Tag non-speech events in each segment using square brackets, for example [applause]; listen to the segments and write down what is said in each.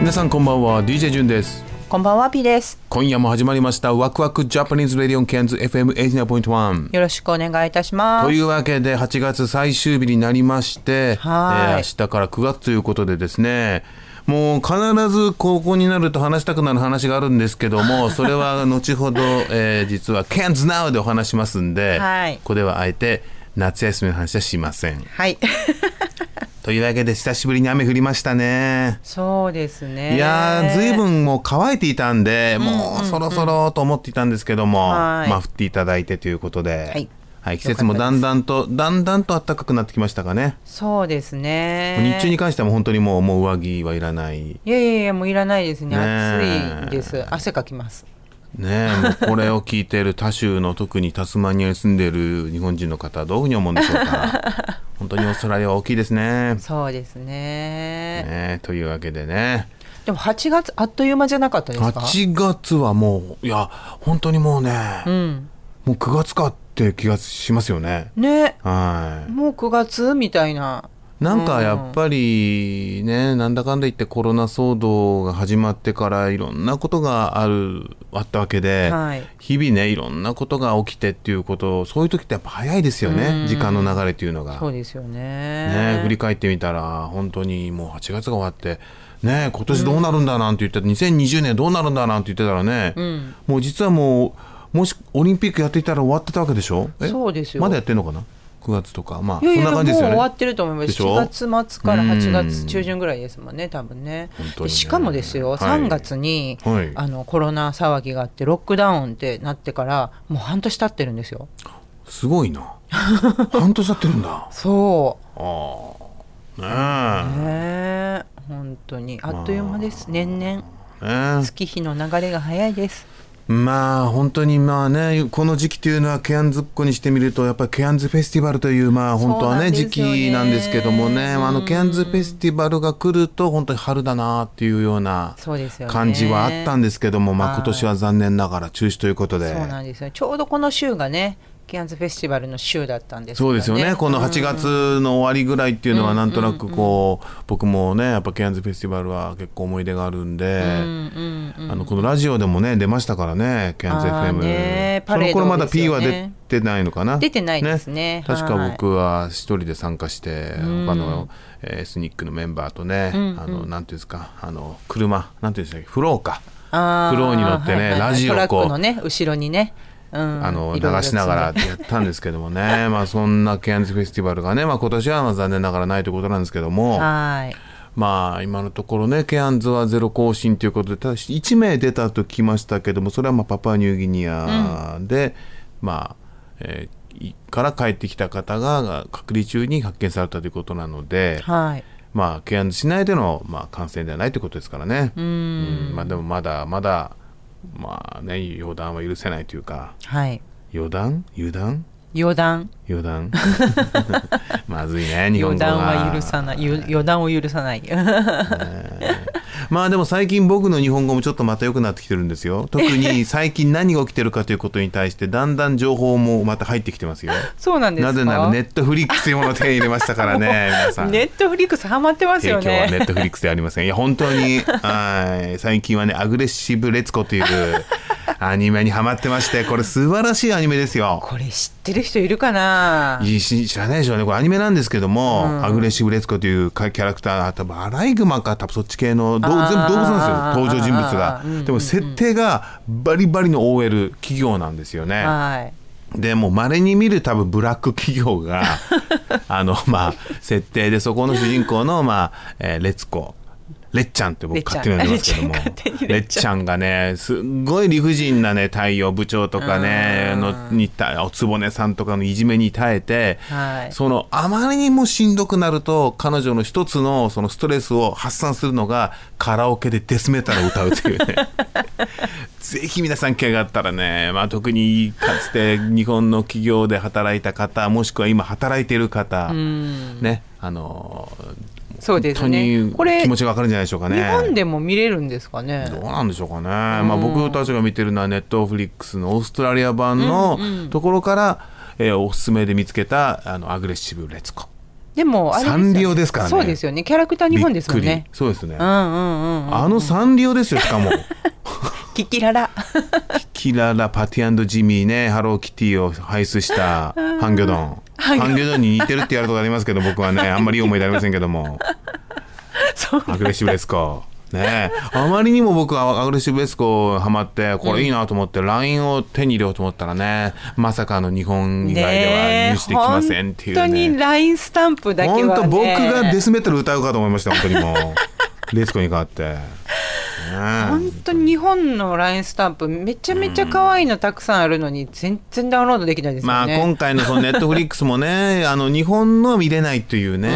皆さんこんばんは DJ ジュンですこんばんは、ピです。今夜も始まりましたワクワクジャパニーズレディオンキャンズ FM89.1 よろしくお願いいたします。というわけで8月最終日になりまして、はいえー明日から9月ということでですねもう必ずここになると話したくなる話があるんですけども [laughs] それは後ほど、えー実は Cans Now でお話しますんで、はいここではあえて夏休みの話はしませんはい。というわけで久しぶりに雨降りましたねそうですね。いやーずいぶんもう乾いていたんで、もうそろそろと思っていたんですけども、はいまあ降っていただいてということで、はいはい、季節もだんだんとだんだんと暖かくなってきましたかね、そうですね。日中に関しては本当にもうもう上着はいらないいやいやいや、もういらないですね。ねえ暑いです。汗かきます。ねえこれを聞いている他州の特にタスマニアに住んでいる日本人の方はどういうふうに思うんでしょうか本当にオーストラリアは大きいですねそうですね。ねえというわけでねでも8月あっという間じゃなかったですか？8月はもういや本当にもうね、うん。もう9月かって気がしますよねね。はいもう9月？みたいな。なんかやっぱりね、なんだかんだ言ってコロナ騒動が始まってからいろんなことがあるあったわけで、はい。日々ねいろんなことが起きてっていうことそういう時ってやっぱ早いですよね、時間の流れっていうのが。そうですよね。ね、振り返ってみたら本当にもう8月が終わって、ね、今年どうなるんだなんて言って、2020年どうなるんだなんて言ってたらね、もう実はもうもしオリンピックやっていたら終わってたわけでしょ？え？そうですよ。まだやってんのかな？9月とかまあそんな感じですよね。もう終わってると思います。でしょ？7月末から8う月ん中旬ぐらいですもんね多分ね。ね。でしかもですよ、はい。3月に、はい。あのコロナ騒ぎがあってロックダウンってなってからもう半年経ってるんですよ。すごいな。[laughs] 半年経ってるんだ。そねうねえ。本当に。あっという間です。年々。月日の流れが早いです。えまあ本当にまあねこの時期というのはケアンズっ子にしてみるとやっぱりケアンズフェスティバルというまあ本当はねね。期なんですけどもね、うん。あのケアンズフェスティバルが来ると本当に春だなっていうようなそうですよね。感じはあったんですけども、まあはい。今年は残念ながら中止ということで。そうなんですよ。ちょうどこの週がねケアンズフェスティバルの週だったんですけどそうですよね、この8月の終わりぐらいっていうのは、なんとなくこう、僕もね、やっぱケアンズフェスティバルは結構思い出があるんで、あのこのラジオでもね、出ましたからね、ケアンズ FM。ねパレードその頃まだ P ねは出てないのかな？出てないですね。確かはい。僕は一人で参加して、他の、えーエスニックのメンバーとね、あのなんていうんですか、あの車、なんていうんですか、フローか。フローに乗ってねラジオをこう。ね後ろにね、うんあの流しながらやったんですけどもね。[laughs] まあそんなケアンズフェスティバルがね、まあ、今年はまあ残念ながらないということなんですけども。はい。まあ今のところねケアンズはゼロ更新ということでただし1名出たと聞きましたけどもそれはまあパパニューギニアで、まあ、えーいから帰ってきた方が隔離中に発見されたということなので、はい。まあケアンズ市内での、まあ、感染ではないということですからね。うん。まあ、でもまだまだまあね予断は許せないというか。はい。予断油断？予断予断まずいね日本予断語がは許さない。ゆ予断を許さないまあでも最近僕の日本語もちょっとまた良くなってきてるんですよ。[laughs] 特に最近何が起きてるかということに対してだんだん情報もまた入ってきてますよ。そうなんですか？なぜならネットフリックスというものを手に入れましたからね [laughs] 皆さん。ネットフリックスハマってますよ提供はネねットフリックスではありませんいや本当にはい最近はねアグレッシブレツコというアニメにハマってましてこれ素晴らしいアニメですよ。これ知ってる人いるかな？いいし知らないでしょうね。これアニメなんですけども、アグレッシブレツコというキャラクター多分アライグマか多分そっち系の全部動物なんですよ。登場人物が。でも設定がバリバリの OL 企業なんですよね。はい。でもう稀に見る多分ブラック企業が [laughs] あのまあ設定でそこの主人公のまあ、えー、レツコレッちゃんって僕勝手に呼んでますけども。レッちゃんがねすっごい理不尽なね太陽部長とかねうん。のにたおつぼねさんとかのいじめに耐えて、はい。そのあまりにもしんどくなると彼女の一つのそのストレスを発散するのがカラオケでデスメタルを歌うというね。[laughs] ぜひ皆さん機会があったらね、まあ、特にかつて日本の企業で働いた方もしくは今働いている方、ねあのそうです本当にねこれ気持ちがわかるんじゃないでしょうかね。日本でも見れるんですかね？どうなんでしょうかね、まあ、僕たちが見てるのはネットフリックスのオーストラリア版のところから、えーおすすめで見つけたあのアグレッシブレツコでもあれサンリオですからね。そうですよね。キャラクター日本ですもんね。そうですね、うんうんうんうんあのサンリオですよしかも。[laughs] キキララ。キララパティジミーね。ハローキティを輩出したハンギョドン。ハンギョドン。に似てるってやるとこありますけど僕はねあんまりいい思い出ありませんけども。[laughs] そうアグレッシブレスコねえ。あまりにも僕はアグレッシブレスコハマってこれいいなと思って LINE を手に入れようと思ったらねまさかの日本以外では入手できませんっていう本当にね LINE スタンプだけはね。本当僕がデスメタル歌うかと思いました本当にもうレツコに変わって、[laughs] 本当に日本の LINE スタンプめちゃめちゃ可愛いのたくさんあるのに全然ダウンロードできないですまあ今回のそのネットフリックスもね [laughs] あの日本のは見れないというね。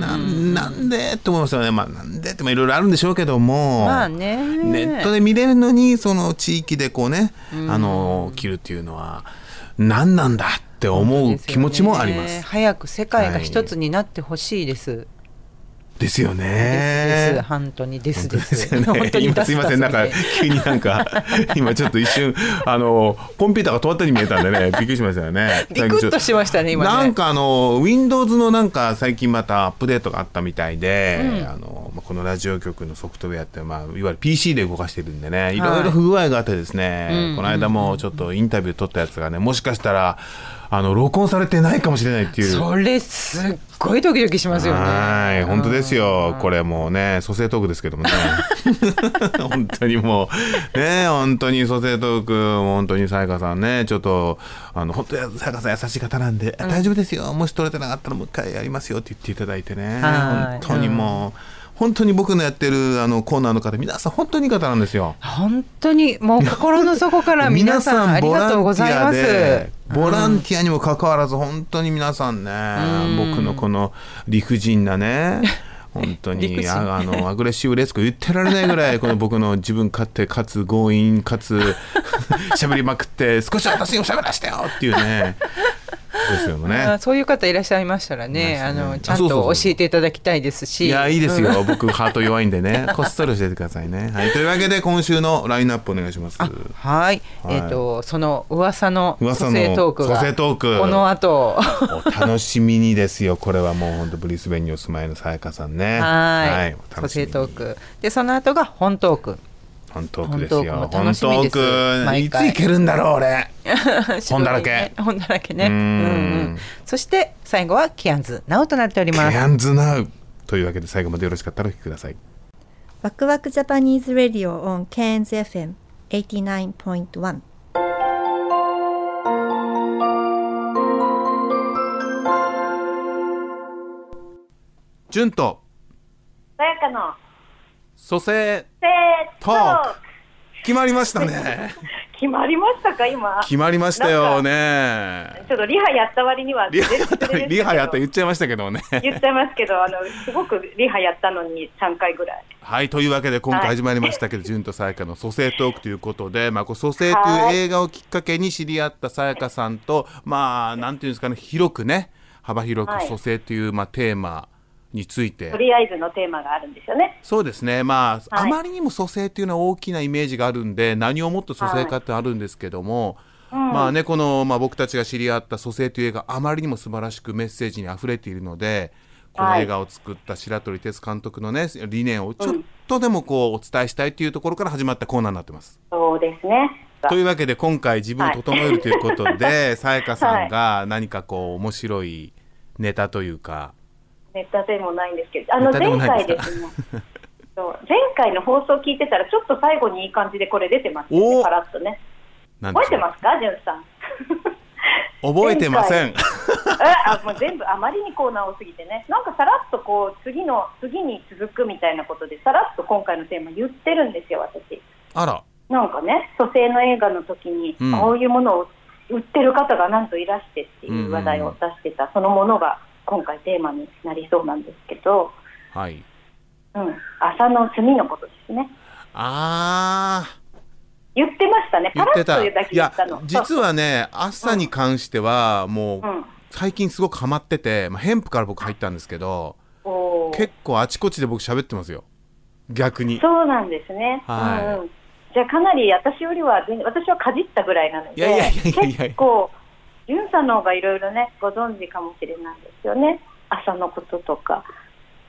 なんなんでって思いますよね。まあなんでってもいろいろあるんでしょうけども。まあね。ネットで見れるのにその地域でこうねあの切るっていうのは何なんだって思う気持ちもありまですよねす。早く世界が一つになってほしいです、ですよですね。本当にですでですすよね。[laughs] すいません。なんか急になんか [laughs] 今ちょっと一瞬あのコンピューターが止まったに見えたんでね。[laughs] びっくりしましたよね。ビクッとしましたね今ね。なんかあの Windows のなんか最近またアップデートがあったみたいで、あのまあこのラジオ局のソフトウェアって、まあ、いわゆる PC で動かしてるんでね。い。ろいろ不具合があってですね、この間もちょっとインタビュー取ったやつがねもしかしたらあの録音されてないかもしれないっていう。それすっごいドキドキしますよねはい、本当ですよ。これもうね、蘇生トークですけどもね。[laughs] 本当にもう、ね、本当に蘇生トーク、本当にさやかさんね、ちょっと、あの、本当にさやかさん優しい方なんで、大丈夫ですよ。もし取れてなかったらもう一回やりますよって言っていただいてね。はい本当にもう、本当に僕のやってるあのコーナーの方、皆さん本当にいい方なんですよ。本当にもう心の底から皆さんありがとうございます。でボランティアにもかかわらず本当に皆さんね、僕のこの理不尽なね [laughs] 本当にああのアグレッシブレスコ言ってられないぐらいこの僕の自分勝手かつ強引かつ [laughs] 喋りまくって少し私にも喋らせてよっていうねですよ [laughs] あね。そういう方いらっしゃいましたらいね。あのちゃんと教えていただきたいですし。いやいいですうんよ、[laughs] 僕ハート弱いんでね。[laughs] こっそり教えてくださいね。はい、というわけで今週のラインナップお願いします。あはい、はい。えっ、とその噂の蘇生トークが蘇生トーク。この後。お楽しみにですよ。これはもう本当ブリスベンにお住まいのさやかさんね。はい。蘇生トーク。でその後が本トーク本トークですよ。本トークいついけるんだろう俺。[laughs] 本だらけ。[laughs] 本だらけね。ううんんうん。そして最後はキアンズナウとなっておりケます。アンズナウというわけで最後までよろしかったらお聞きください。ワクワクジャパニーズ・ラディオ on Cairns FM 89.1純と。さやかの蘇生せートーク決まりましたね。[laughs] 決まりましたか今？決まりましたよね。ちょっとリハやった割にはリハやったリハやった言っちゃいましたけどね。言っちゃいますけどあのすごくリハやったのに3回ぐらいはいというわけで今回はい始まりましたけど、純とさやかの蘇生トークということで、まあ、こう蘇生という映画をきっかけに知り合ったさやかさんとまあなんていうんですかね広くね幅広くはい蘇生という、まあ、テーマについて、とりあえずのテーマがあるんですよね。そうですね。まあ、はい。あまりにも蘇生っていうのは大きなイメージがあるんで何をもって蘇生かってあるんですけども、まあねこの、まあ、僕たちが知り合った蘇生という映画あまりにも素晴らしくメッセージにあふれているのでこのはい映画を作った白鳥哲監督のね理念をちょっとでもこうお伝えしたいというところから始まったコーナーになってます。そうですね。というわけで今回自分を整えるということでさやかさんが何かこう面白いネタというか、ネタでもないんですけどあの前回ですね。[laughs] 前回の放送聞いてたらちょっと最後にいい感じでこれ出てますねパラッとね。覚えてますか？じゅんさん。覚えてません。[laughs] えあもう全部あまりにコーナー多すぎてね、なんかさらっとこう次の次に続くみたいなことで、さらっと今回のテーマ言ってるんですよ、私。あら。なんかね、蘇生の映画の時に、うん。こういうものを売ってる方がなんといらしてっていう話題を出してた、そのものが今回テーマになりそうなんですけど、はい。うん、朝の炭のことですね。ああ。言ってましたね、言ってた。いや言ったの。、実はね、朝に関しては、もう、うん、最近すごくハマってて、まあ、ヘンプから僕入ったんですけど、結構あちこちで僕喋ってますよ。逆に。そうなんですね。はいじゃあかなり私よりは全私はかじったぐらいなので、いやいやいやいや結構ユンさんの方がいろいろねご存知かもしれないですよね。朝のこととか。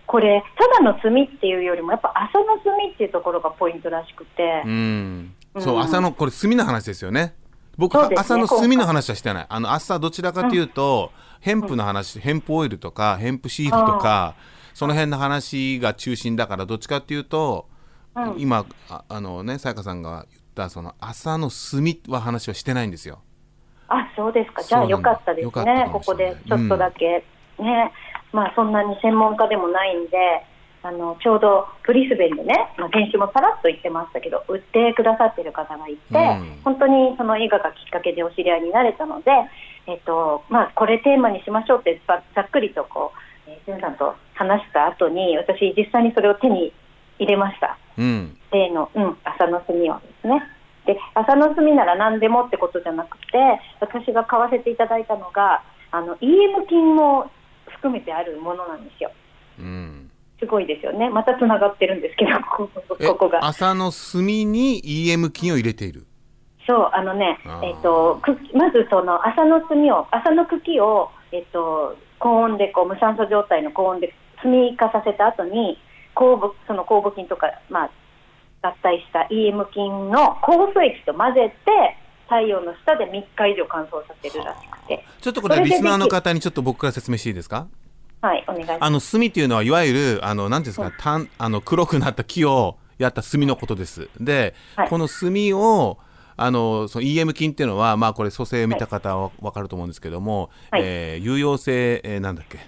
これただの炭っていうよりもやっぱ朝の炭っていうところがポイントらしくて、うん。そう、うん朝の、これ炭の話ですよね。僕、そうですね朝の炭の話はしてない。あの、朝どちらかというと、ヘンプの話、ヘンプオイルとか、ヘンプシードとか、その辺の話が中心だから、どっちかっていうと、うん今ああのねさやかさんが言ったその朝の炭は話はしてないんですよ。あそうですか、じゃあよかったですね、かもしれない。ここでちょっとだけ、ね、まあそんなに専門家でもないんで、あのちょうどブリスベンでね、まあ、先週もさらっと言ってましたけど、売ってくださってる方がいて、うん。本当にその映画がきっかけでお知り合いになれたので、えっとまあ、これテーマにしましょうってざざっくりとこう、えー、さんと話した後に、私、実際にそれを手に入れました。うん。例の、うん、朝の炭をですね。で、朝の炭なら何でもってことじゃなくて、私が買わせていただいたのが、あの、EM 菌も含めてあるものなんですよ。うん。すごいですよね。また繋がってるんですけど、[laughs] ここえここが。朝の炭に EM 菌を入れている？そう、あのねえっと、くまずその朝の炭を、朝の茎を、えっと、高温でこう無酸素状態の高温で炭化させた後に、酵母その酵母菌とか、まあ、合体した EM 菌の酵素液と混ぜて、太陽の下で3日以上乾燥させるらしくて、ちょっとこれリスナーの方にちょっと僕から説明していいですか？はい、お願いします。あの炭っていうのはいわゆるあのなんですか、たん。あの黒くなった木をやった炭のことです。で、はい。この炭をあのその EM 菌っていうのはまあこれ組成を見た方はわかると思うんですけども、はい。えー有用性、えーなんだっけ？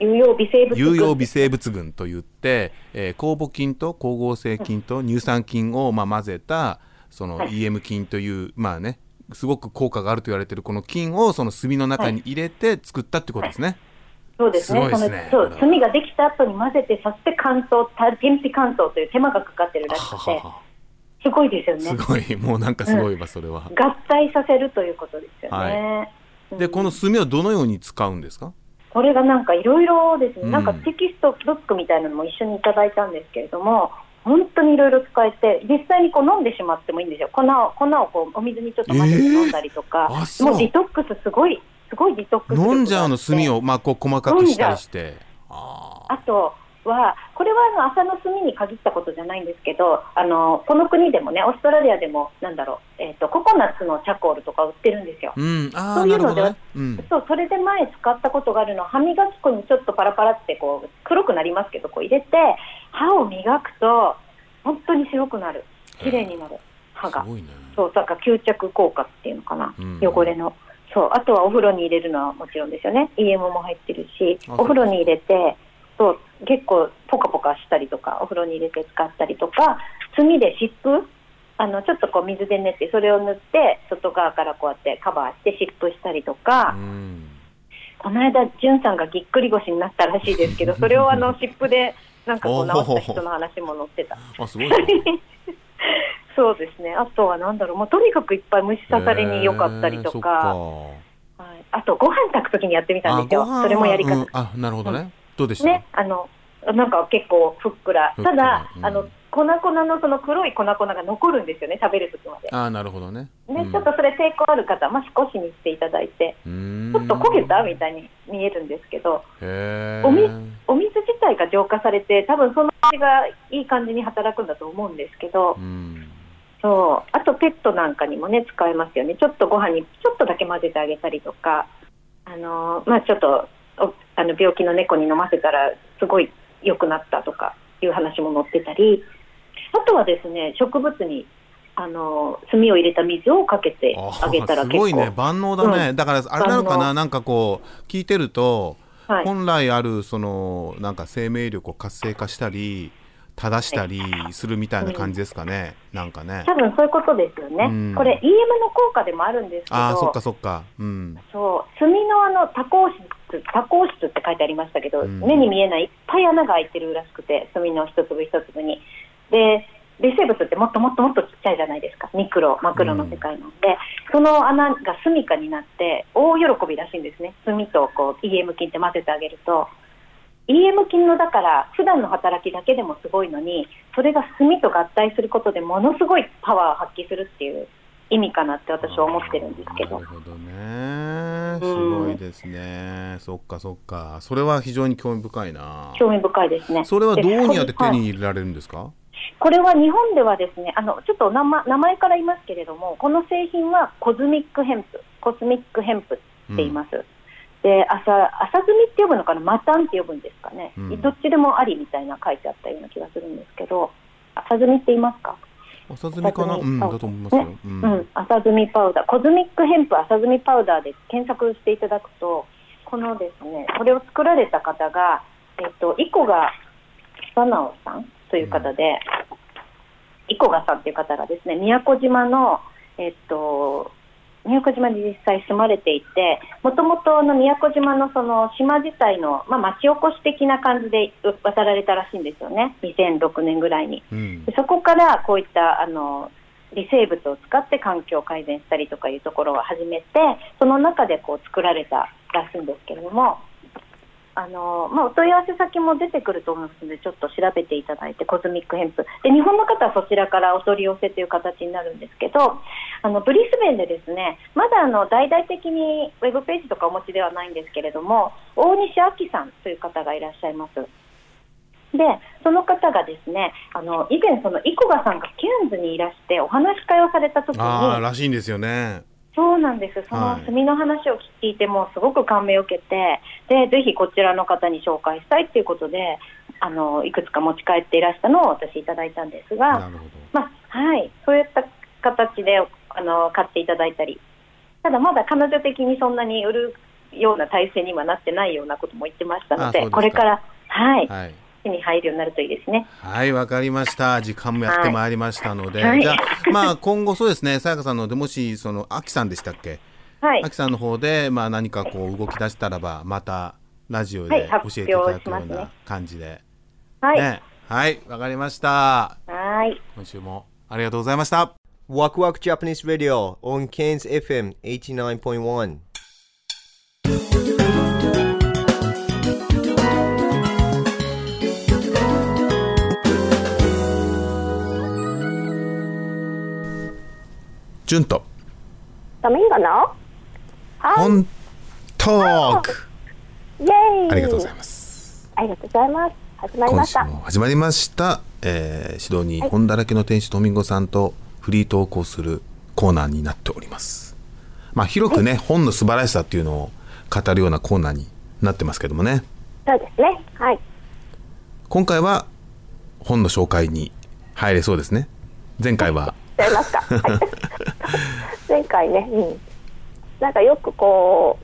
有用微生物有用微生物群といって、えー酵母菌と光合成菌と乳酸菌をまあ混ぜたそのはい。EM 菌という、まあねすごく効果があると言われているこの菌をその炭の中に入れて作ったってことですね。そうですね。すすね。そう炭ができた後に混ぜて、そして乾燥、た天日乾燥という手間がかかってるらしくて、はすごいですよね。すごい。[laughs] もうなんかすごいわそれは。合体させるということですよね。はうん。でこの炭をどのように使うんですか？これがなんかいろいろですね、うん。なんかテキストブックみたいなのも一緒にいただいたんですけれども、本当にいろいろ使えて、実際にこう飲んでしまってもいいんですよ、粉を粉をこうお水にちょっと混ぜて飲んだりとか、えーもうディトックス、すごい、すごいディトックス飲んじゃうの炭をまあこう細かくしたりして。ああとは、これはあの麻の炭に限ったことじゃないんですけど、あのこの国でもね、オーストラリアでも、なんだろう、えーと、ココナッツのチャコールとか売ってるんですよ。ーうん。あそういうのでね。うん。そうそれで前使ったことがあるのは歯磨き粉にちょっとパラパラってこう黒くなりますけどこう入れて歯を磨くと本当に白くなる。綺麗になる。歯が。ね。そうだから吸着効果っていうのかな、うん。汚れの。そうあとはお風呂に入れるのはもちろんですよね。EM も入ってるしあお風呂に入れてそう結構ポカポカしたりとかお風呂に入れて使ったりとか炭で湿布あのちょっとこう水で練ってそれを塗って外側からこうやってカバーして湿布したりとか、うんこの間、じゅんさんがぎっくり腰になったらしいですけど、[laughs] それをあの湿布でなんかこう直した人の話も載ってた。あすごいね。[laughs] そうですね。あとはなんだろう、もうとにかくいっぱい虫刺されに良かったりとか、そっはい、あとご飯炊くときにやってみたんですよ。それもやり方。うんあなるほどね。どうでした？ね、あの、なんか結構ふっくら。ただ、うん。あの、粉々のその黒い粉々が残るんですよね、食べるときまで。あなるほどね。ね、うん。ちょっとそれ抵抗ある方は、まあ、少しにしていただいて、ちょっと焦げたみたいに見えるんですけど、へおお水自体が浄化されて、多分その味がいい感じに働くんだと思うんですけど、うん。そう。あとペットなんかにもね、使えますよね、ちょっとご飯にちょっとだけ混ぜてあげたりとか、あのまあ、ちょっとおあの病気の猫に飲ませたら、すごい良くなったとかいう話も載ってたり、あとはですね、植物にあの炭を入れた水をかけてあげたらす結構ごいね。万能だね、うん。だからあれなのかな？なんかこう聞いてると、はい。本来あるそのなんか生命力を活性化したり正したりするみたいな感じですかね、なんかね。多分そういうことですよね、うん。これ EM の効果でもあるんですけどああそっかそっか。うん。そう炭のあの多孔質多孔質って書いてありましたけど、うん。目に見えないいっぱい穴が開いてるらしくて炭の一粒一粒に。で微生物ってもっともっともっとちっちゃいじゃないですか。ミクロマクロの世界なんで、その穴が住処になって大喜びらしいんですね。炭とこう EM 菌って混ぜてあげると。EM 菌のだから普段の働きだけでもすごいのにそれが炭と合体することでものすごいパワーを発揮するっていう意味かなって私は思ってるんですけど。なるほどね。すごいですね、そっかそっか。それは非常に興味深いな。興味深いですね。それはどうやって手に入れられるんですか、これは日本ではですね、あのちょっと名前名前から言いますけれども、この製品はコズミックヘンプ、コスミックヘンプって言います。で、麻麻炭って呼ぶのかな、麻炭って呼ぶんですかね、うん。どっちでもありみたいな書いてあったような気がするんですけど、麻炭って言いますか、麻炭かな？うんだと思いますよ、ううんん、朝摘みパウダー、コズミックヘンプ朝摘みパウダーで検索していただくと、このですね、これを作られた方が、えっと、イコガサナオさんという方で、イコガさんという方がですね、宮古島の、えっと、宮古島に実際住まれていて、もともとあの宮古島のその島自体の、まあ、町おこし的な感じで渡られたらしいんですよね、2006年ぐらいに。うん。でそこからこういったあの微生物を使って環境を改善したりとかいうところを始めてその中でこう作られたらしいんですけれどもあの、まあ、お問い合わせ先も出てくると思いますのでちょっと調べていただいてコズミックヘンプで日本の方はそちらからお取り寄せという形になるんですけどあのブリスベンでですねまだあの大々的にウェブページとかお持ちではないんですけれども大西明さんという方がいらっしゃいます。でその方がですねあの以前、そのイコガさんがケアンズにいらしてお話し会をされた時にああらしいんですよねそうなんです、そのはい。炭の話を聞いてもすごく感銘を受けてでぜひこちらの方に紹介したいということであのいくつか持ち帰っていらしたのを私いただいたんですが、まあはい、そういった形であの買っていただいたり。ただまだ彼女的にそんなに売るような体制にはなってないようなことも言ってましたのでこれから、はい、はい手に入るようになるといいですね。はい、わかりました。時間もやってまいりましたので、はいじゃあ、まあ、今後そうですね、さやかさんのでもし、その、あきさんでしたっけ？はいあきさんの方で、まあ、何かこう動き出したらば、また。ラジオはいで教発えていただくような感じで。はい、ね、はい、わかりました。はい今週もありがとうございました。Waku Waku Japanese Radio on Cairns FM 89.1. ジュンと。ダメかな？本トーク。イェーイありがとうございます。ありがとうございます。始まりま今週した。も始まりました。えー、シドニー本だらけの店主トミンゴさんとフリートークをするコーナーになっております。まあ広くね、本の素晴らしさっていうのを語るようなコーナーになってますけどもね。そうですね。はい。今回は本の紹介に入れそうですね。前回は、ちゃいますか？はい [laughs] 前回ね、うん。なんかよくこ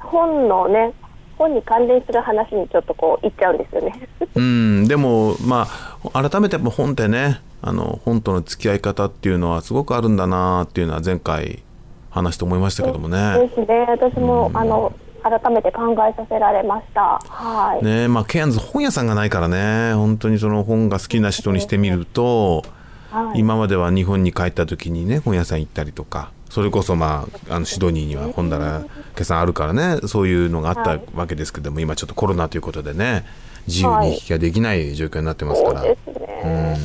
う、本のね、本に関連する話にちょっとこう、行っちゃうんですよね。うん、でもまあ改めてやっぱ本ってね、あの本との付き合い方っていうのはすごくあるんだなっていうのは前回話して思いましたけどもね。ですね。私も、あの、改めて考えさせられました。はい。ねまあケアンズ本屋さんがないからね本当にその本が好きな人にしてみると、はい。今までは日本に帰った時にね本屋さん行ったりとかそれこそまああのシドニーには本棚家さんあるからねそういうのがあったはいわけですけども、今ちょっとコロナということでね自由に行き来ができない状況になってますから、そうですね。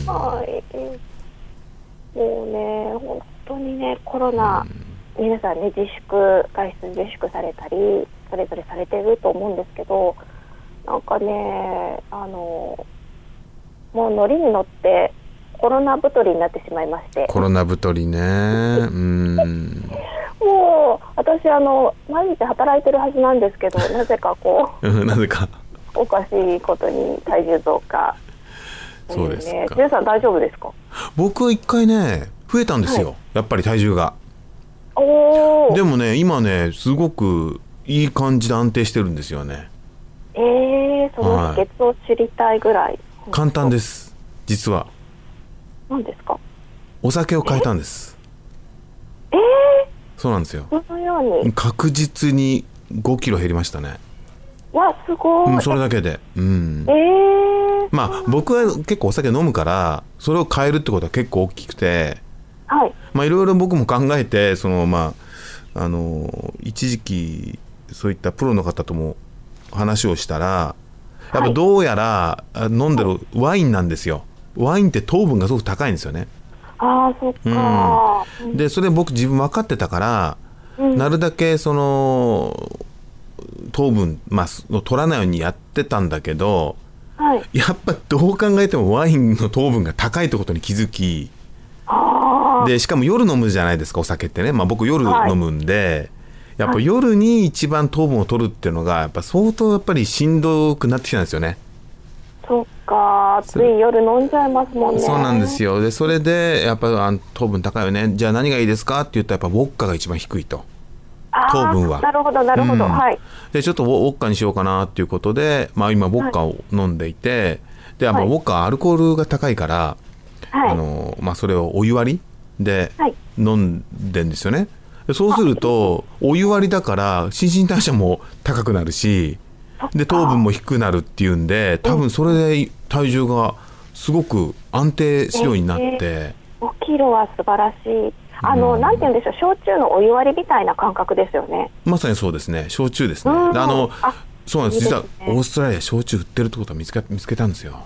はい。もうね、本当にね、コロナ、皆さんね、自粛、外出自粛されたり、それぞれされてると思うんですけど、なんかね、あの、もうノリに乗って、コロナ太りになってしまいまして、コロナ太りね。うん。もう私あの、毎日働いてるはずなんですけど、[laughs] なぜかこうんなぜか。う、おかしいことに体重増加。そうですか。ね皆さん大丈夫ですか？僕一回ね増えたんですよ、はい。やっぱり体重が。おおでもね今ねすごくいい感じで安定してるんですよね。えー、そのはい秘訣を知りたいぐらい、簡単です。実は何ですか？お酒を変えたんです。えー、そうなんですよ。このように。確実に5キロ減りましたね、わすごい、うん、それだけで。うん。えー、まあ僕は結構お酒飲むからそれを変えるってことは結構大きくて。はい。まあいろいろ僕も考えてそのまああの一時期そういったプロの方とも話をしたらやっぱどうやらあ飲んでるワインなんですよワインって糖分がすごく高いんですよね。ああそっか、うん。でそれ僕自分分かってたから、うん。なるだけその糖分、まあ、取らないようにやってたんだけどはい。やっぱどう考えてもワインの糖分が高いってことに気づきあでしかも夜飲むじゃないですかお酒ってね、まあ、僕夜はい。飲むんで、やっぱ夜に一番糖分を取るっていうのがやっぱ相当やっぱりしんどくなってきたんですよね。かつい夜飲んじゃいますもんね。そうなんですよ。よでそれでやっぱあ糖分高いよね。じゃあ何がいいですか？って言ったらやっぱウォッカが一番低いと。糖分は。なるほどなるほど、うん。はい。でちょっとウォッカにしようかなっていうことで、まあ、今ウォッカを飲んでいて、でやっぱウォッカはアルコールが高いから、はい。あのまあ、それをお湯割りではい。飲んでんですよね。でそうするとお湯割りだから新陳代謝も高くなるしで糖分も低くなるっていうんで多分それで体重がすごく安定するようになって、5キロは素晴らしいあの、なんて言うんでしょう焼酎のお湯割りみたいな感覚ですよねまさにそうですね焼酎ですね。うあのあそうなんですね実はオーストラリア焼酎売ってるってことは見つけ見つけたんですよ。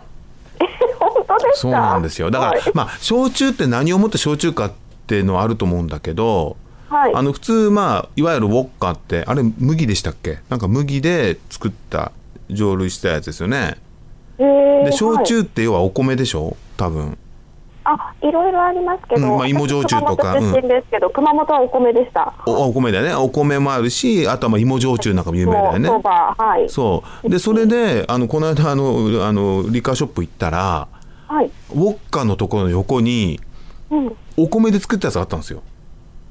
本当ですかそうなんですよだから、はいまあ焼酎って何をもって焼酎かっていうのはあると思うんだけど、はい。あの普通まあいわゆるウォッカってあれ麦でしたっけ？なんか麦で作った蒸留したやつですよね。へーで焼はい。酎って要はお米でしょ？多分。あいろいろありますけど、うんまあ芋焼酎とか私熊本ですけど、熊本はお米でした。おお米だよね。お米もあるしあとはまあ芋焼酎なんかも有名だよね。そばはい。そう。でそれであのこの間あのあのリカーショップ行ったらはい。ウォッカのところの横にうん。お米で作ったやつがあったんですよ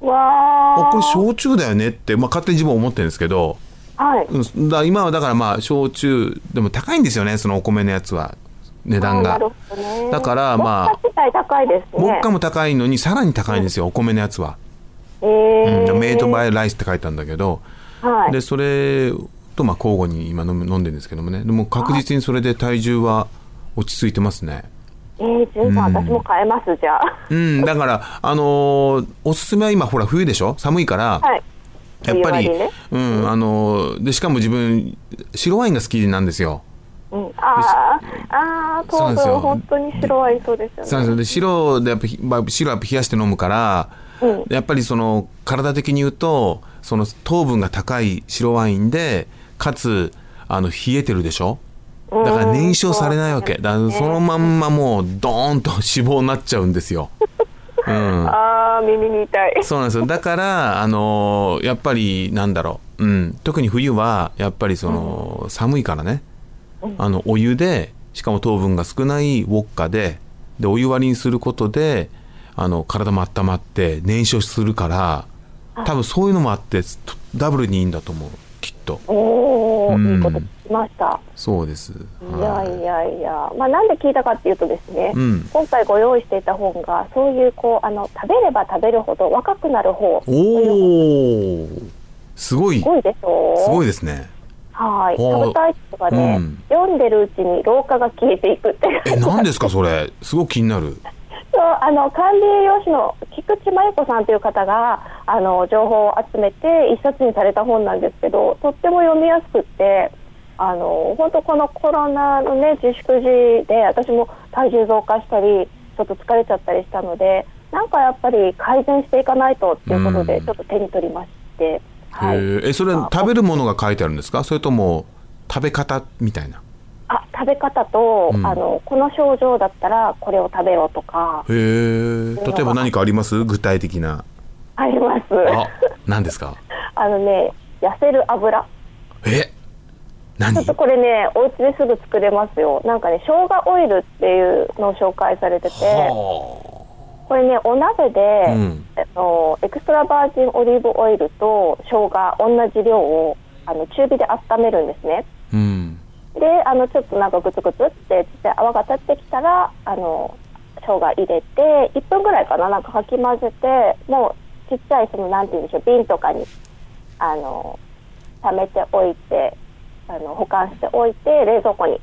わああこれ焼酎だよねって、まあ、勝手に自分は思ってるんですけど、はい。うん、だ今はだからまあ焼酎でも高いんですよねそのお米のやつは。値段が。ね。だからまあ高いですね。ウォッカも高いのにさらに高いんですよお米のやつは、えー。うん、メイドバイライスって書いてあるんだけど、はい。でそれとまあ交互に今飲む飲んでるんですけどもね。でも確実にそれで体重は落ち着いてますねえー、じゅんさん、私も買えますじゃあ。うんだからあのーおすすめは今ほら冬でしょ？寒いから、はい。やっぱり、ね。うん、あのでしかも自分白ワインが好きなんですよ。うん、あーあー糖分本当に白ワインそうですよね。ですよ。で白でやっぱひ、まあ、白はやっぱ冷やして飲むから、うん。やっぱりその体的に言うとその糖分が高い白ワインでかつあの冷えてるでしょ？だから燃焼されないわけ。だそのまんまもうドーンと脂肪になっちゃうんですよ。[laughs] うん、ああ耳に痛い。そうなんですよ。だからあのやっぱりなんだろう、うん、特に冬はやっぱりその、寒いからね。あのお湯でしかも糖分が少ないウォッカででお湯割りにすることであの体も温まって燃焼するから多分そういうのもあってとダブルにいいんだと思うきっと。おお、うん。いいこと聞きました。そうです。い。やいやいや、まあ、なんで聞いたかっていうとですね、うん。今回ご用意していた本がそういうこうあの食べれば食べるほど若くなる方おおすごい。すごいでしょ？すごいですね。はい。食べたい人がね、うん。読んでるうちに老化が消えていくってえ何ですかそれ。すごく気になるそうあの管理栄養士の菊池真由子さんという方があの情報を集めて一冊にされた本なんですけどとっても読みやすくってあの本当このコロナの、ね、自粛時で私も体重増加したりちょっと疲れちゃったりしたのでなんかやっぱり改善していかないとっていうことでうん。ちょっと手に取りまして、はい、えそれ食べるものが書いてあるんですか？それとも食べ方みたいな？あ食べ方と、うん。あのこの症状だったらこれを食べろとか。へえ。例えば何かあります？具体的な。あります。あ何ですか？[laughs] あのね痩せる油。え？ちょっとこれね、お家ですぐ作れますよ。なんかね、生姜オイルっていうのを紹介されてて、これね、お鍋で、うん。あのエクストラバージンオリーブオイルと生姜同じ量をあの中火で温めるんですね。で、あのちょっとなんかグツグツってちっちゃい泡が立ってきたら、あの生姜入れて、1分ぐらいかな、なんかかき混ぜて、もうちっちゃいそのなんて言うんでしょう、瓶とかにあの溜めておいて、あの保管しておいて冷蔵庫に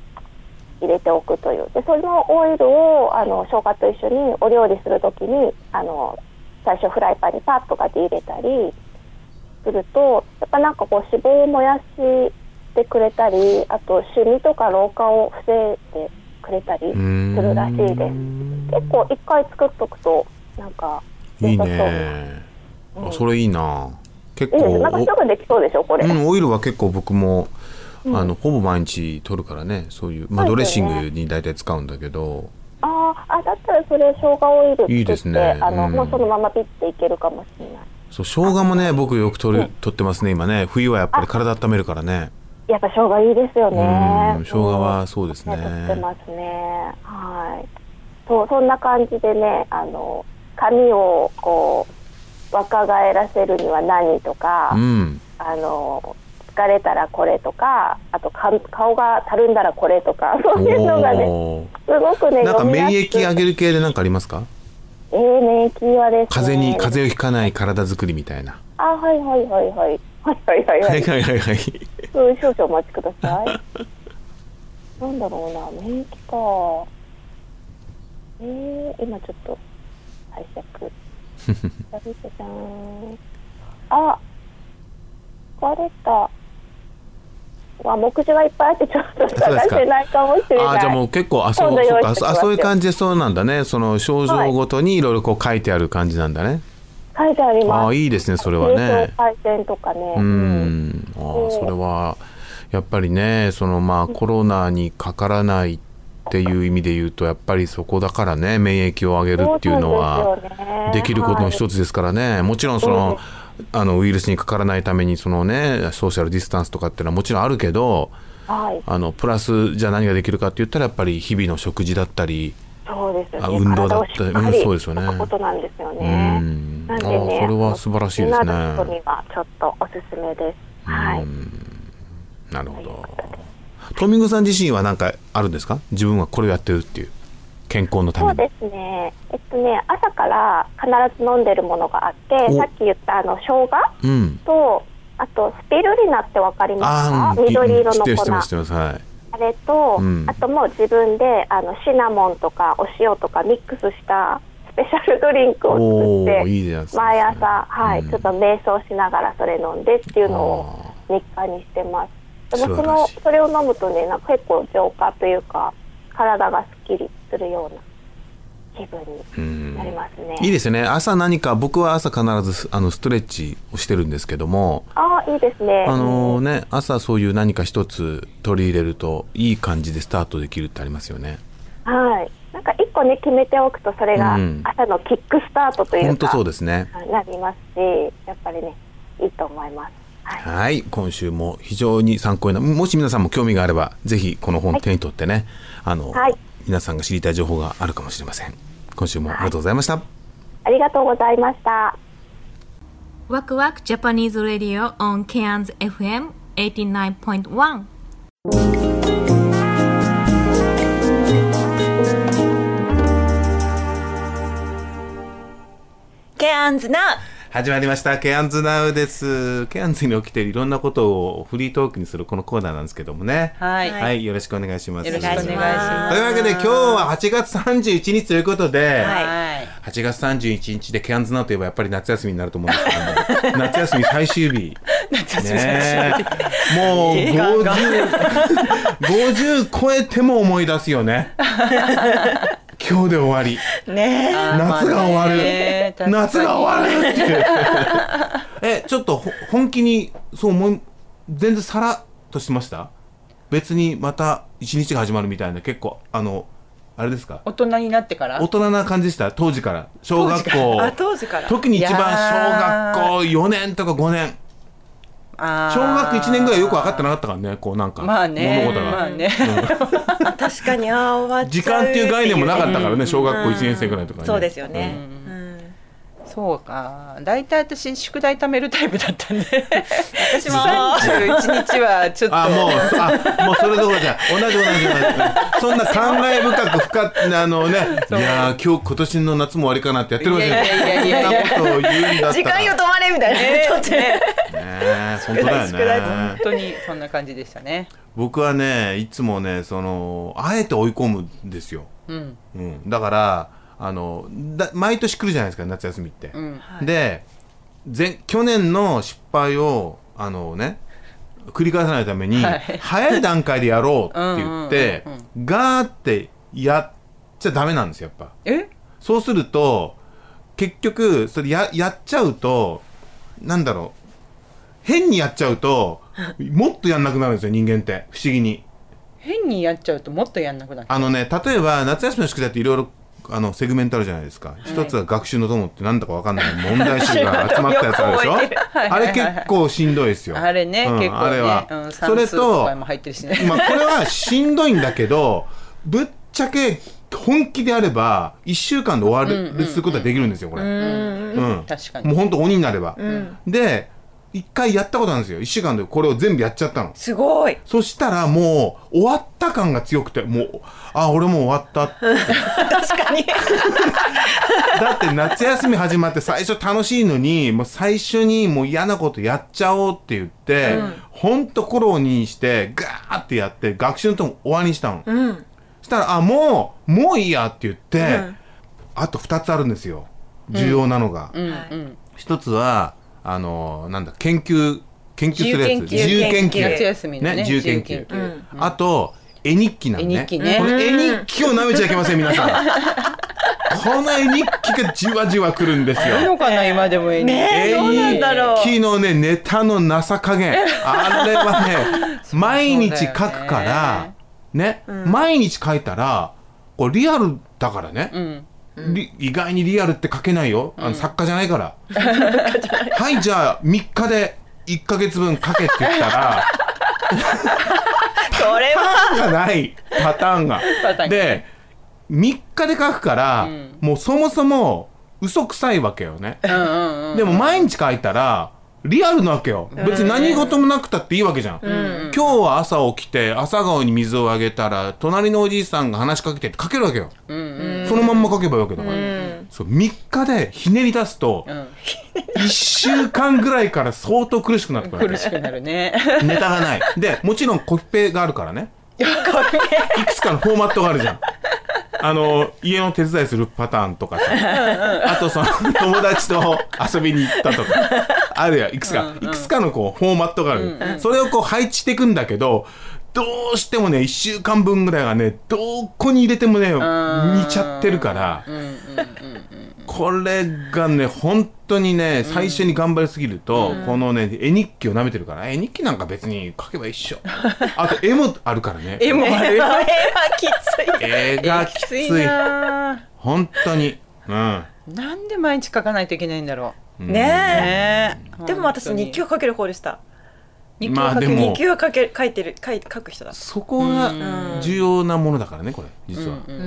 入れておくという。で、そのオイルをあの生姜と一緒にお料理するときにあの最初フライパンにパッとかで入れたりすると、やっぱなんかこう脂肪を燃やしてくれたり、あとシミとか老化を防いでくれたりするらしいです。結構一回作っとくとなんかいい良さそうねあそれいいな。結いいです。構なんかすぐできそうでしょこれ。うん、オイルは結構僕も、うん。あのほぼ毎日取るからねそういう、まあ、ドレッシングに大体使うんだけど、あーあ、だったらそれ生姜オイルいいですね。あの、うん。もうそのままピッていけるかもしれない。そう生姜もね僕よく取る取ってますね今ね。冬はやっぱり体温めるからねやっぱ生姜いいですよね。うん生姜はそうですね、取ってますね。はい。そうそんな感じでね、あの髪をこう若返らせるには何とか、うんあの疲れたらこれとか、あとか顔がたるんだらこれとか、そういうのがね、おすごくね、ーなんか免疫上げる系で何かありますか？えー、免疫はですね。風邪に風邪をひかない体作りみたいなあ、はいはいはいはい。はいはいはいは。はいいはいはいはいうん少々お待ちください。[laughs] なんだろうな、免疫か。えー、今ちょっと拝借。あ、疲れた。わ、目次がいっぱいあってちょっと探してないかもしれない。あじゃあもう結構あそうあそういう感じでそうなんだねその症状ごとにいろいろこう書いてある感じなんだね、書いてあります。あいいですねそれは成ね長改善とかね。うんあーそれはやっぱりねそのまあコロナにかからないっていう意味で言うとやっぱりそこだからね免疫を上げるっていうのはできることの一つですからねもちろんそのあのウイルスにかからないためにそのねソーシャルディスタンスとかっていうのはもちろんあるけどはい。あのプラスじゃあ何ができるかって言ったらやっぱり日々の食事だったりそうですよね。あ運動だったりうんそうですよねことなんですようね。んあなんでね、ーそれは素晴らしいですね。なにはちょっとおすすめです。はい。なるほど。トミングさん自身は何かあるんですか？自分はこれをやってるっていう。健康のために。そうですね。えっとね、朝から必ず飲んでるものがあって、お。さっき言ったあの生姜うん。と、あとスピルリナってわかりますか？緑色の粉。はい。あれと、うん。あともう自分であのシナモンとかお塩とかミックスしたスペシャルドリンクを作おってーいいじゃないですか毎朝、はいちょっと瞑想しながらそれ飲んでっていうのを日課にしてます。でもそのそれを飲むとねなんか結構浄化というか体がすっきりするような気分になりますね、いいですよね。朝何か僕は朝必ずあのストレッチをしてるんですけどもああいいですね。あのね朝そういう何か一つ取り入れるといい感じでスタートできるってありますよね。はいなんか一個ね決めておくとそれがうん。朝のキックスタートというか、本当そうですね。なりますしやっぱりねいいと思います。はい。今週も非常に参考になもし皆さんも興味があればぜひこの本手に取ってね、あの、はい。皆さんが知りたい情報があるかもしれません。今週もありがとうございました、ありがとうございました。Waku Waku Japanese Radio on Cairns FM 89.1. ケアンズナ始まりました。ケアンズナウです。ケアンズに起きているいろんなことをフリートークにするこのコーナーなんですけどもね。はい。はい、よろしくお願いします。よろしくお願いします。というわけで今日は8月31日ということで、はい。8月31日でケアンズナウといえばやっぱり夏休みになると思うんですけども [laughs] 夏休み最終日。夏休みね最終日。え。もう時間が50 50超えても思い出すよね [laughs] 今日で終わり。ね。え夏が終わる、夏が終わるって。[laughs] えちょっとほ本気にそう思い全然さらっとしました？別にまた一日が始まるみたいな結構あのあれですか？大人になってから？大人な感じでした？当時から。小学校。あ当時から。特に一番小学校4年とか5年小学1年ぐらいよく分かってなかったからねこうなんかまあね物事が、まあね。[laughs] 確かにあー終わっちゃう時間っていう概念もなかったからね小学校うん1年生ぐらいとかね。そうですよね、そうか。大体私宿題貯めるタイプだったんで。私も。31日はちょっと。あもうあもうそれどころじゃ同じ同じ同じ。そんな感慨深く深くあのねいやー今日今年の夏も終わりかなってやってるわけじゃないいやいやいやいや。そんなことを言うんだったら。時間よ止まれみたいな、ね。ちょっとね本当だよね。本当にそんな感じでしたね。僕はねいつもねそのあえて追い込むんですよ、うん。うん、だからあのだ毎年来るじゃないですか夏休みって、うん。で前去年の失敗をあのね繰り返さないために、はい。早い段階でやろうって言ってうんうんガーってやっちゃダメなんですよやっぱ。え？そうすると結局それややっちゃうとなんだろう。変にやっちゃうともっとやんなくなるんですよ人間って。不思議に。変にやっちゃうともっとやんなくなっちゃうあのね例えば夏休みの宿題っていろいろあのセグメントあるじゃないですか、一つは学習の友ってなんだかわかんない問題集が [laughs] 集まったやつあるでしょ？あれはいはいはい結構しんどいですよ。あれね、うん結構ねあれは、うん、それとまあこれはしんどいんだけど [laughs] ぶっちゃけ本気であれば1週間で終わる、うんうんすることができるんですよこれ、うん確かに。もう本当鬼になれば、ん。で一回やったことあるんですよ。1週間でこれを全部やっちゃったの。すごい。そしたらもう終わった感が強くてもうあ俺もう終わったって。[laughs] 確かに。[laughs] だって夏休み始まって最初楽しいのにもう最初にもう嫌なことやっちゃおうって言って、ほんと心を鬼にしてガーってやって学習のとも終わりにしたの、うん。そしたらあもうもういいやって言って、うん。あと2つあるんですよ。重要なのが、うん。うん。一つはあのなんだ研究研究するやつ。自由研究。自夏休みのね自由研究。自由研究。あと絵日記なのね絵日記ね。これ絵日記を舐めちゃいけません皆さん。[laughs] この絵日記がじわじわくるんですよ。いいのかな今でも絵にねえどうなんだろう。絵日記のねネタのなさ加減あれはね毎日書くからね、毎日書いたらこれリアルだからね、うん。り意外にリアルって書けないよ。あの、作家じゃないから。[laughs] はいじゃあ3日で1ヶ月分書けって言ったら [laughs] それは。がない。パターンが。で3日で書くから、ん。もうそもそも嘘くさいわけよね、でも毎日書いたらリアルなわけよ。別に何事もなくたっていいわけじゃん、今日は朝起きて朝顔に水をあげたら隣のおじいさんが話しかけてって書けるわけよ、そのまんま書けばいいわけだから、そう3日でひねり出すと、うん。[laughs] 1週間ぐらいから相当苦しくなってくる苦しくなるね。ネタがない。でもちろんコピペがあるからね。いくつかのフォーマットがあるじゃんあの家の手伝いするパターンとかさ。あとその [laughs] 友達と遊びに行ったとか。[laughs] あるやいくつか。いくつかのこうフォーマットがある、それをこう配置していくんだけどどうしてもね1週間分ぐらいがねどこに入れてもね似ちゃってるから。うんうんうんこれがね本当にね最初に頑張りすぎると、このね絵日記を舐めてるから絵日記なんか別に書けば一緒。あと絵もあるからね。[laughs] 絵もある。[laughs] 絵はきつい。[laughs] 絵がきつい。本当に。うん。なんで毎日書かないといけないんだろう。ねねえ。でも私日記を書ける方でした。日記を書け書け書いてる書い書く人だ。そこが重要なものだからねこれ実は、うん。う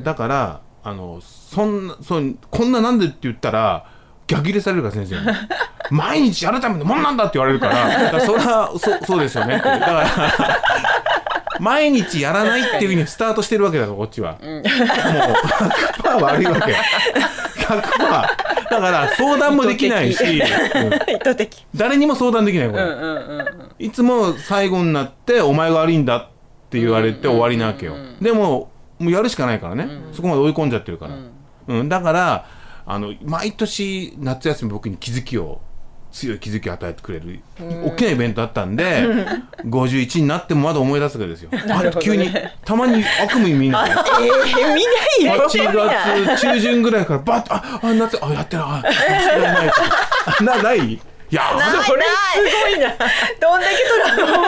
ん。だからあのそんなそんこんななんでって言ったら逆ギレされるから先生に。[laughs] 毎日やるためのもんなんだって言われるから。だからそれはそそうですよね。ってだから [laughs] 毎日やらないっていうふうにスタートしてるわけだからこっちは、もう100%悪いわけ。100%だから相談もできないし、うん。誰にも相談できないこれ、うんうんうんいつも最後になって「お前が悪いんだ」って言われて終わりなわけよ、でももうやるしかないからね、そこまで追い込んじゃってるから、うん。だからあの毎年夏休み僕に気づきを強い気づきを与えてくれる、大きなイベントだったんで、[laughs] 51になってもまだ思い出すわけですよ、あれ急にたまに悪夢に見ない [laughs] えー、見ないよ8月中旬ぐらいからバッとああ夏あやってるあ忘れないとなないい？やそれすごいな。[laughs] どんだけトラウマ。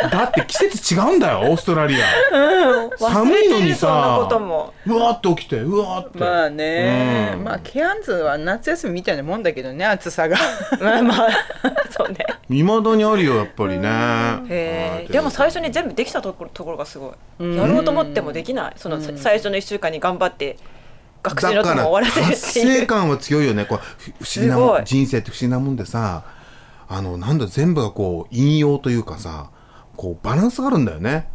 本だって季節違うんだよオーストラリア。当や寒いのにさ。ことも。うわーって起きてうわーって。まあね、うん。まあケアンズは夏休みみたいなもんだけどね暑さが。まあまあ。そうね。いいまだにあるよやっぱりね。へえでも最初に全部できたところところがすごい、うん。やろうと思ってもできない。その、うん。最初の1週間に頑張って学習のだからとも終わらせる達っていう。成感は強いよね。こうふ不思議なもん人生って不思議なもんでさあのなんだ全部がこう引用というかさこうバランスがあるんだよね。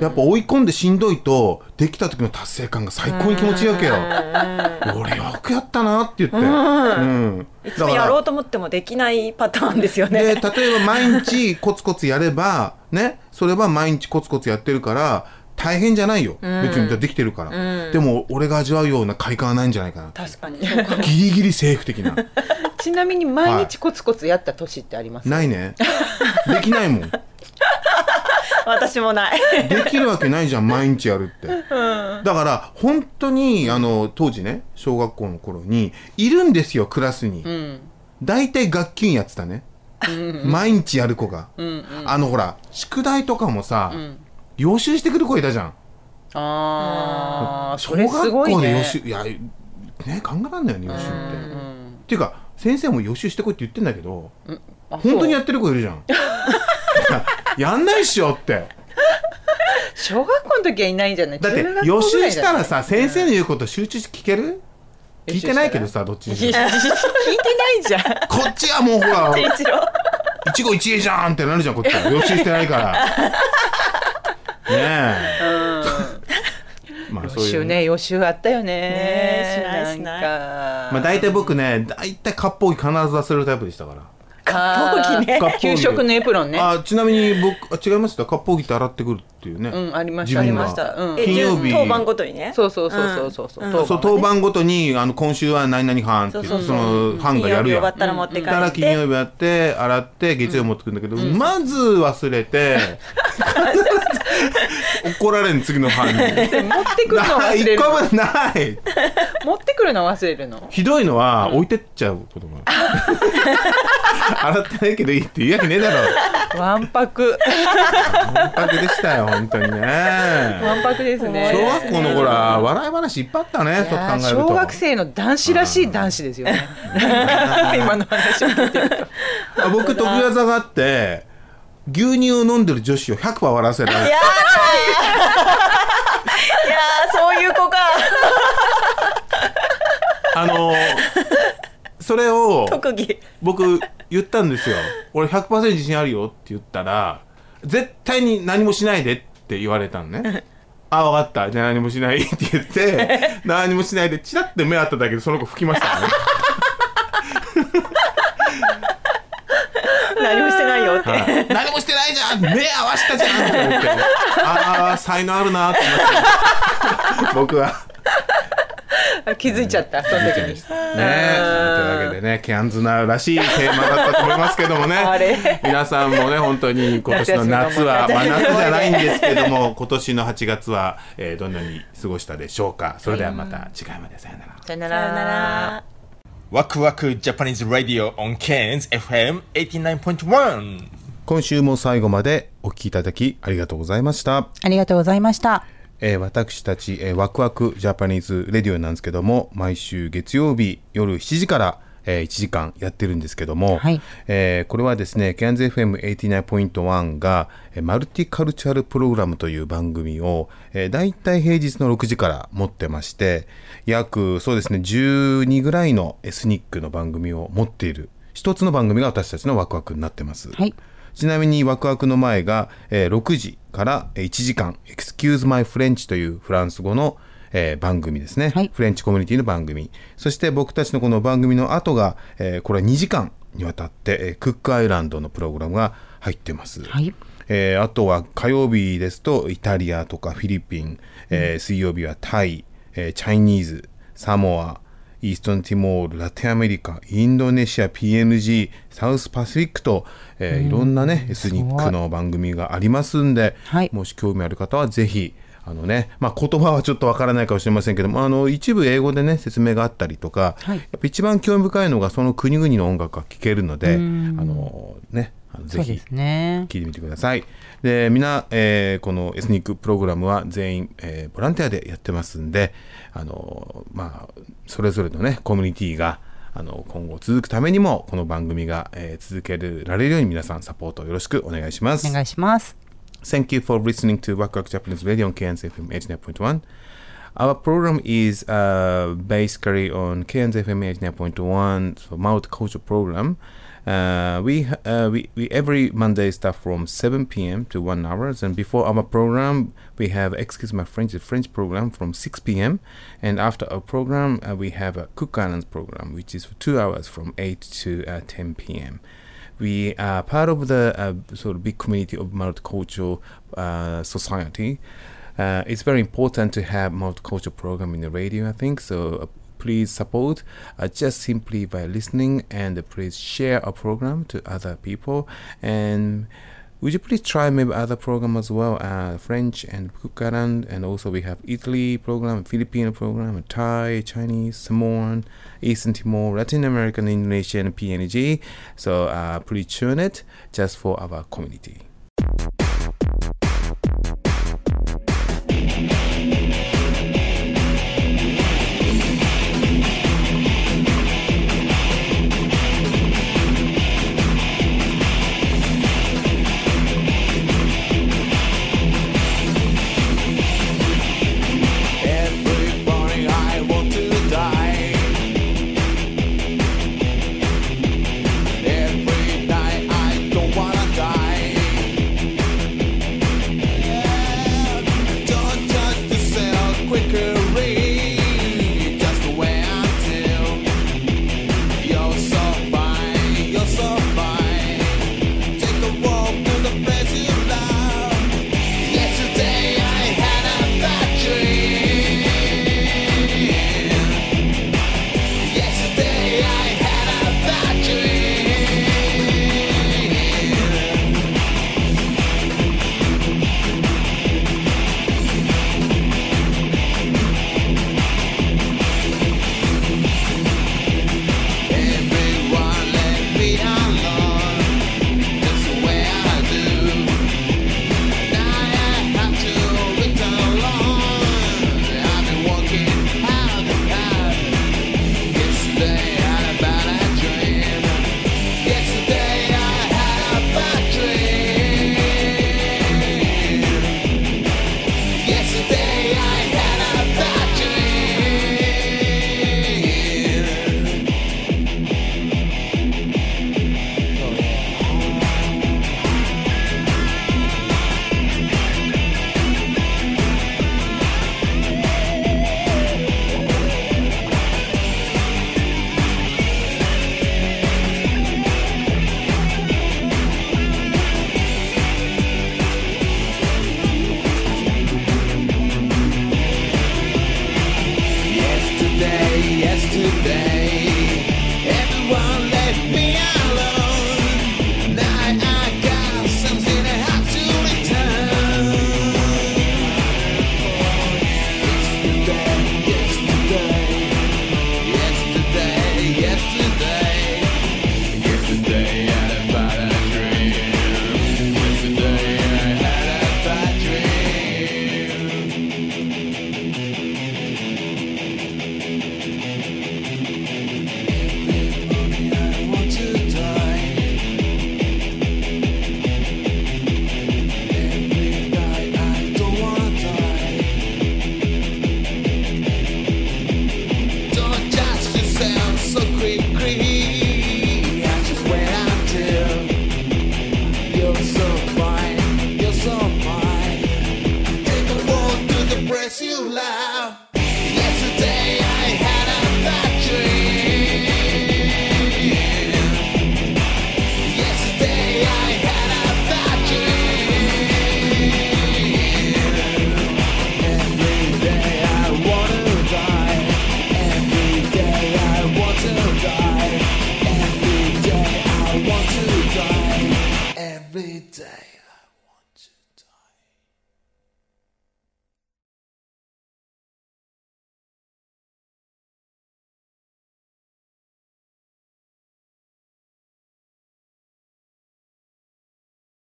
やっぱ追い込んでしんどいとできた時の達成感が最高に気持ちいいわけよ。俺よくやったなって言って。うん。いつもやろうと思ってもできないパターンですよね。で例えば毎日コツコツやればねそれは毎日コツコツやってるから大変じゃないよ、うん。別にできてるから、うん。でも俺が味わうような快感はないんじゃないかな。確かに。ギリギリセーフ的な。[laughs] ちなみに毎日コツコツやった年ってあります、ないね。できないもん。[laughs] 私もない。できるわけないじゃん毎日やるって。うん。だから本当にあの当時ね小学校の頃にいるんですよクラスに、うん。大体学級やってたね、毎日やる子が、うんうん。あのほら宿題とかもさ、うん予習してくる子いたじゃん。ああ小それす学ごい校で予ね。習いやね考えらんないよね予習って、っていうか先生も予習してこいって言ってんだけど、あ本当にやってる子いるじゃん。[laughs] やんないっしょって。小学校の時はいないんじゃない？だって予習したらさ先生の言うこと集中して聞ける？聞いてないけどさどっちにしろ。聞いてないじゃん。こっちはもうほら一期一会じゃんってなるじゃんこっちは。[laughs] 予習してないからまあそういう予習ね予習あったよね。ねしないしない。なんか。まあ大体僕ね大体割烹着必ず忘れるタイプでしたから。割烹着ね。割烹着。給食のエプロンね。あちなみに僕あ違いました割烹着って洗ってくるっていうね、うんありましたありました。うん。え金曜日。当番ごとにね。そうそうそうそうそう。そう、うん。そう当番ごとに。あの今週は何々班っていうそうそうその班がやるやん。金曜日終わったら持って帰って。だから金曜日やって洗って月曜日持ってくるんだけど、まず忘れて [laughs] 怒られん次の班に。持ってくるの忘れる一個もない。持ってくるの忘れるの？ひどいのは置いてっちゃうことがある洗ってないけどいいって言うわけねえだろ。わんぱく。わんぱくでしたよ本当にね。わんぱくですね。小学校の頃は笑い話いっぱいあったねそう考えると。小学生の男子らしい男子ですよね。[laughs] 今の話を聞いて。るとあ僕得意技があって牛乳を飲んでる女子を100%笑わせられる。いやーそういう子か。あのそれを特技。僕言ったんですよ。俺100%自信あるよって言ったら絶対に何もしないでって言われたのね。あ分かった。じゃあ何もしないって言って [laughs] 何もしないでチラッて目あっただけでその子吹きましたね。[laughs] 何もしてないよって、はい。何もしてないじゃん。目合わしたじゃんって思って。ああ才能あるなって思って。僕は [laughs] 気づいちゃったその時に。ね。というわけでねケアンズナーらしいテーマだったと思いますけどもね。皆さんもね本当に今年の夏は夏休みの思い出まあ夏じゃないんですけども今年の8月は、えーどんなに過ごしたでしょうか。それではまた次回まで。さよなら。さよなさよなら。ワクワクジャパニーズラディオ on Cairns FM 89.1今週も最後までお聞きいただきありがとうございました。ありがとうございました。えー私たち、えーワクワクジャパニーズレディオなんですけども毎週月曜日夜7時から、えー1時間やってるんですけども、はいえーこれはですね CANZFM89.1 が、えーマルティカルチャルプログラムという番組を、えー、大体平日の6時から持ってまして約そうですね12ぐらいのエスニックの番組を持っている一つの番組が私たちのワクワクになってます。はい。ちなみにワクワクの前が、えー6時からえー1時間「Excuse My French」というフランス語の、えー番組ですね、はい。フレンチコミュニティの番組。そして僕たちのこの番組の後が、えーこれは2時間にわたって、えークックアイランドのプログラムが入ってます、はい。えーあとは火曜日ですとイタリアとかフィリピン、えー水曜日はタイ、えーチャイニーズサモアイーストンティモールラテンアメリカインドネシア PNG サウスパシフィックと、えーいろんなねエスニックの番組がありますんで、はい。もし興味ある方はぜひあのねまあ、言葉はちょっとわからないかもしれませんけどもあの一部英語でね説明があったりとか、はい。やっぱ一番興味深いのがその国々の音楽が聴けるのであのねあのぜひ。聞いてみてください。で、みんな、えーこのエスニックプログラムは全員、えーボランティアでやってますんで、あのまあ、それぞれのね、コミュニティが、あの今後続くためにもこの番組が、えー続けられるように皆さんサポートよろしくお願いします。お願いします。Thank you for listening to Waku Japanese Radio on KNZFM 89.1. Our program is uh, basically on KNZFM 89.1 for multicultural program. Uh, we, uh, we we every Monday start from 7 p.m. to 1 hours, and before our program we have excuse my French the French program from 6 p.m. and after our program uh, we have a Cook Islands program which is for two hours from 8 to uh, 10 p.m we are part of the sort of big community of multicultural society. It's very important to have multicultural program in the radio, I think. So please support uh, just simply by listening and please share our program to other people. And would you please try maybe other program as well uh, french and Kukaran and also we have italy program filipino program thai chinese samoan eastern timor latin american indonesian png so uh, please tune it just for our community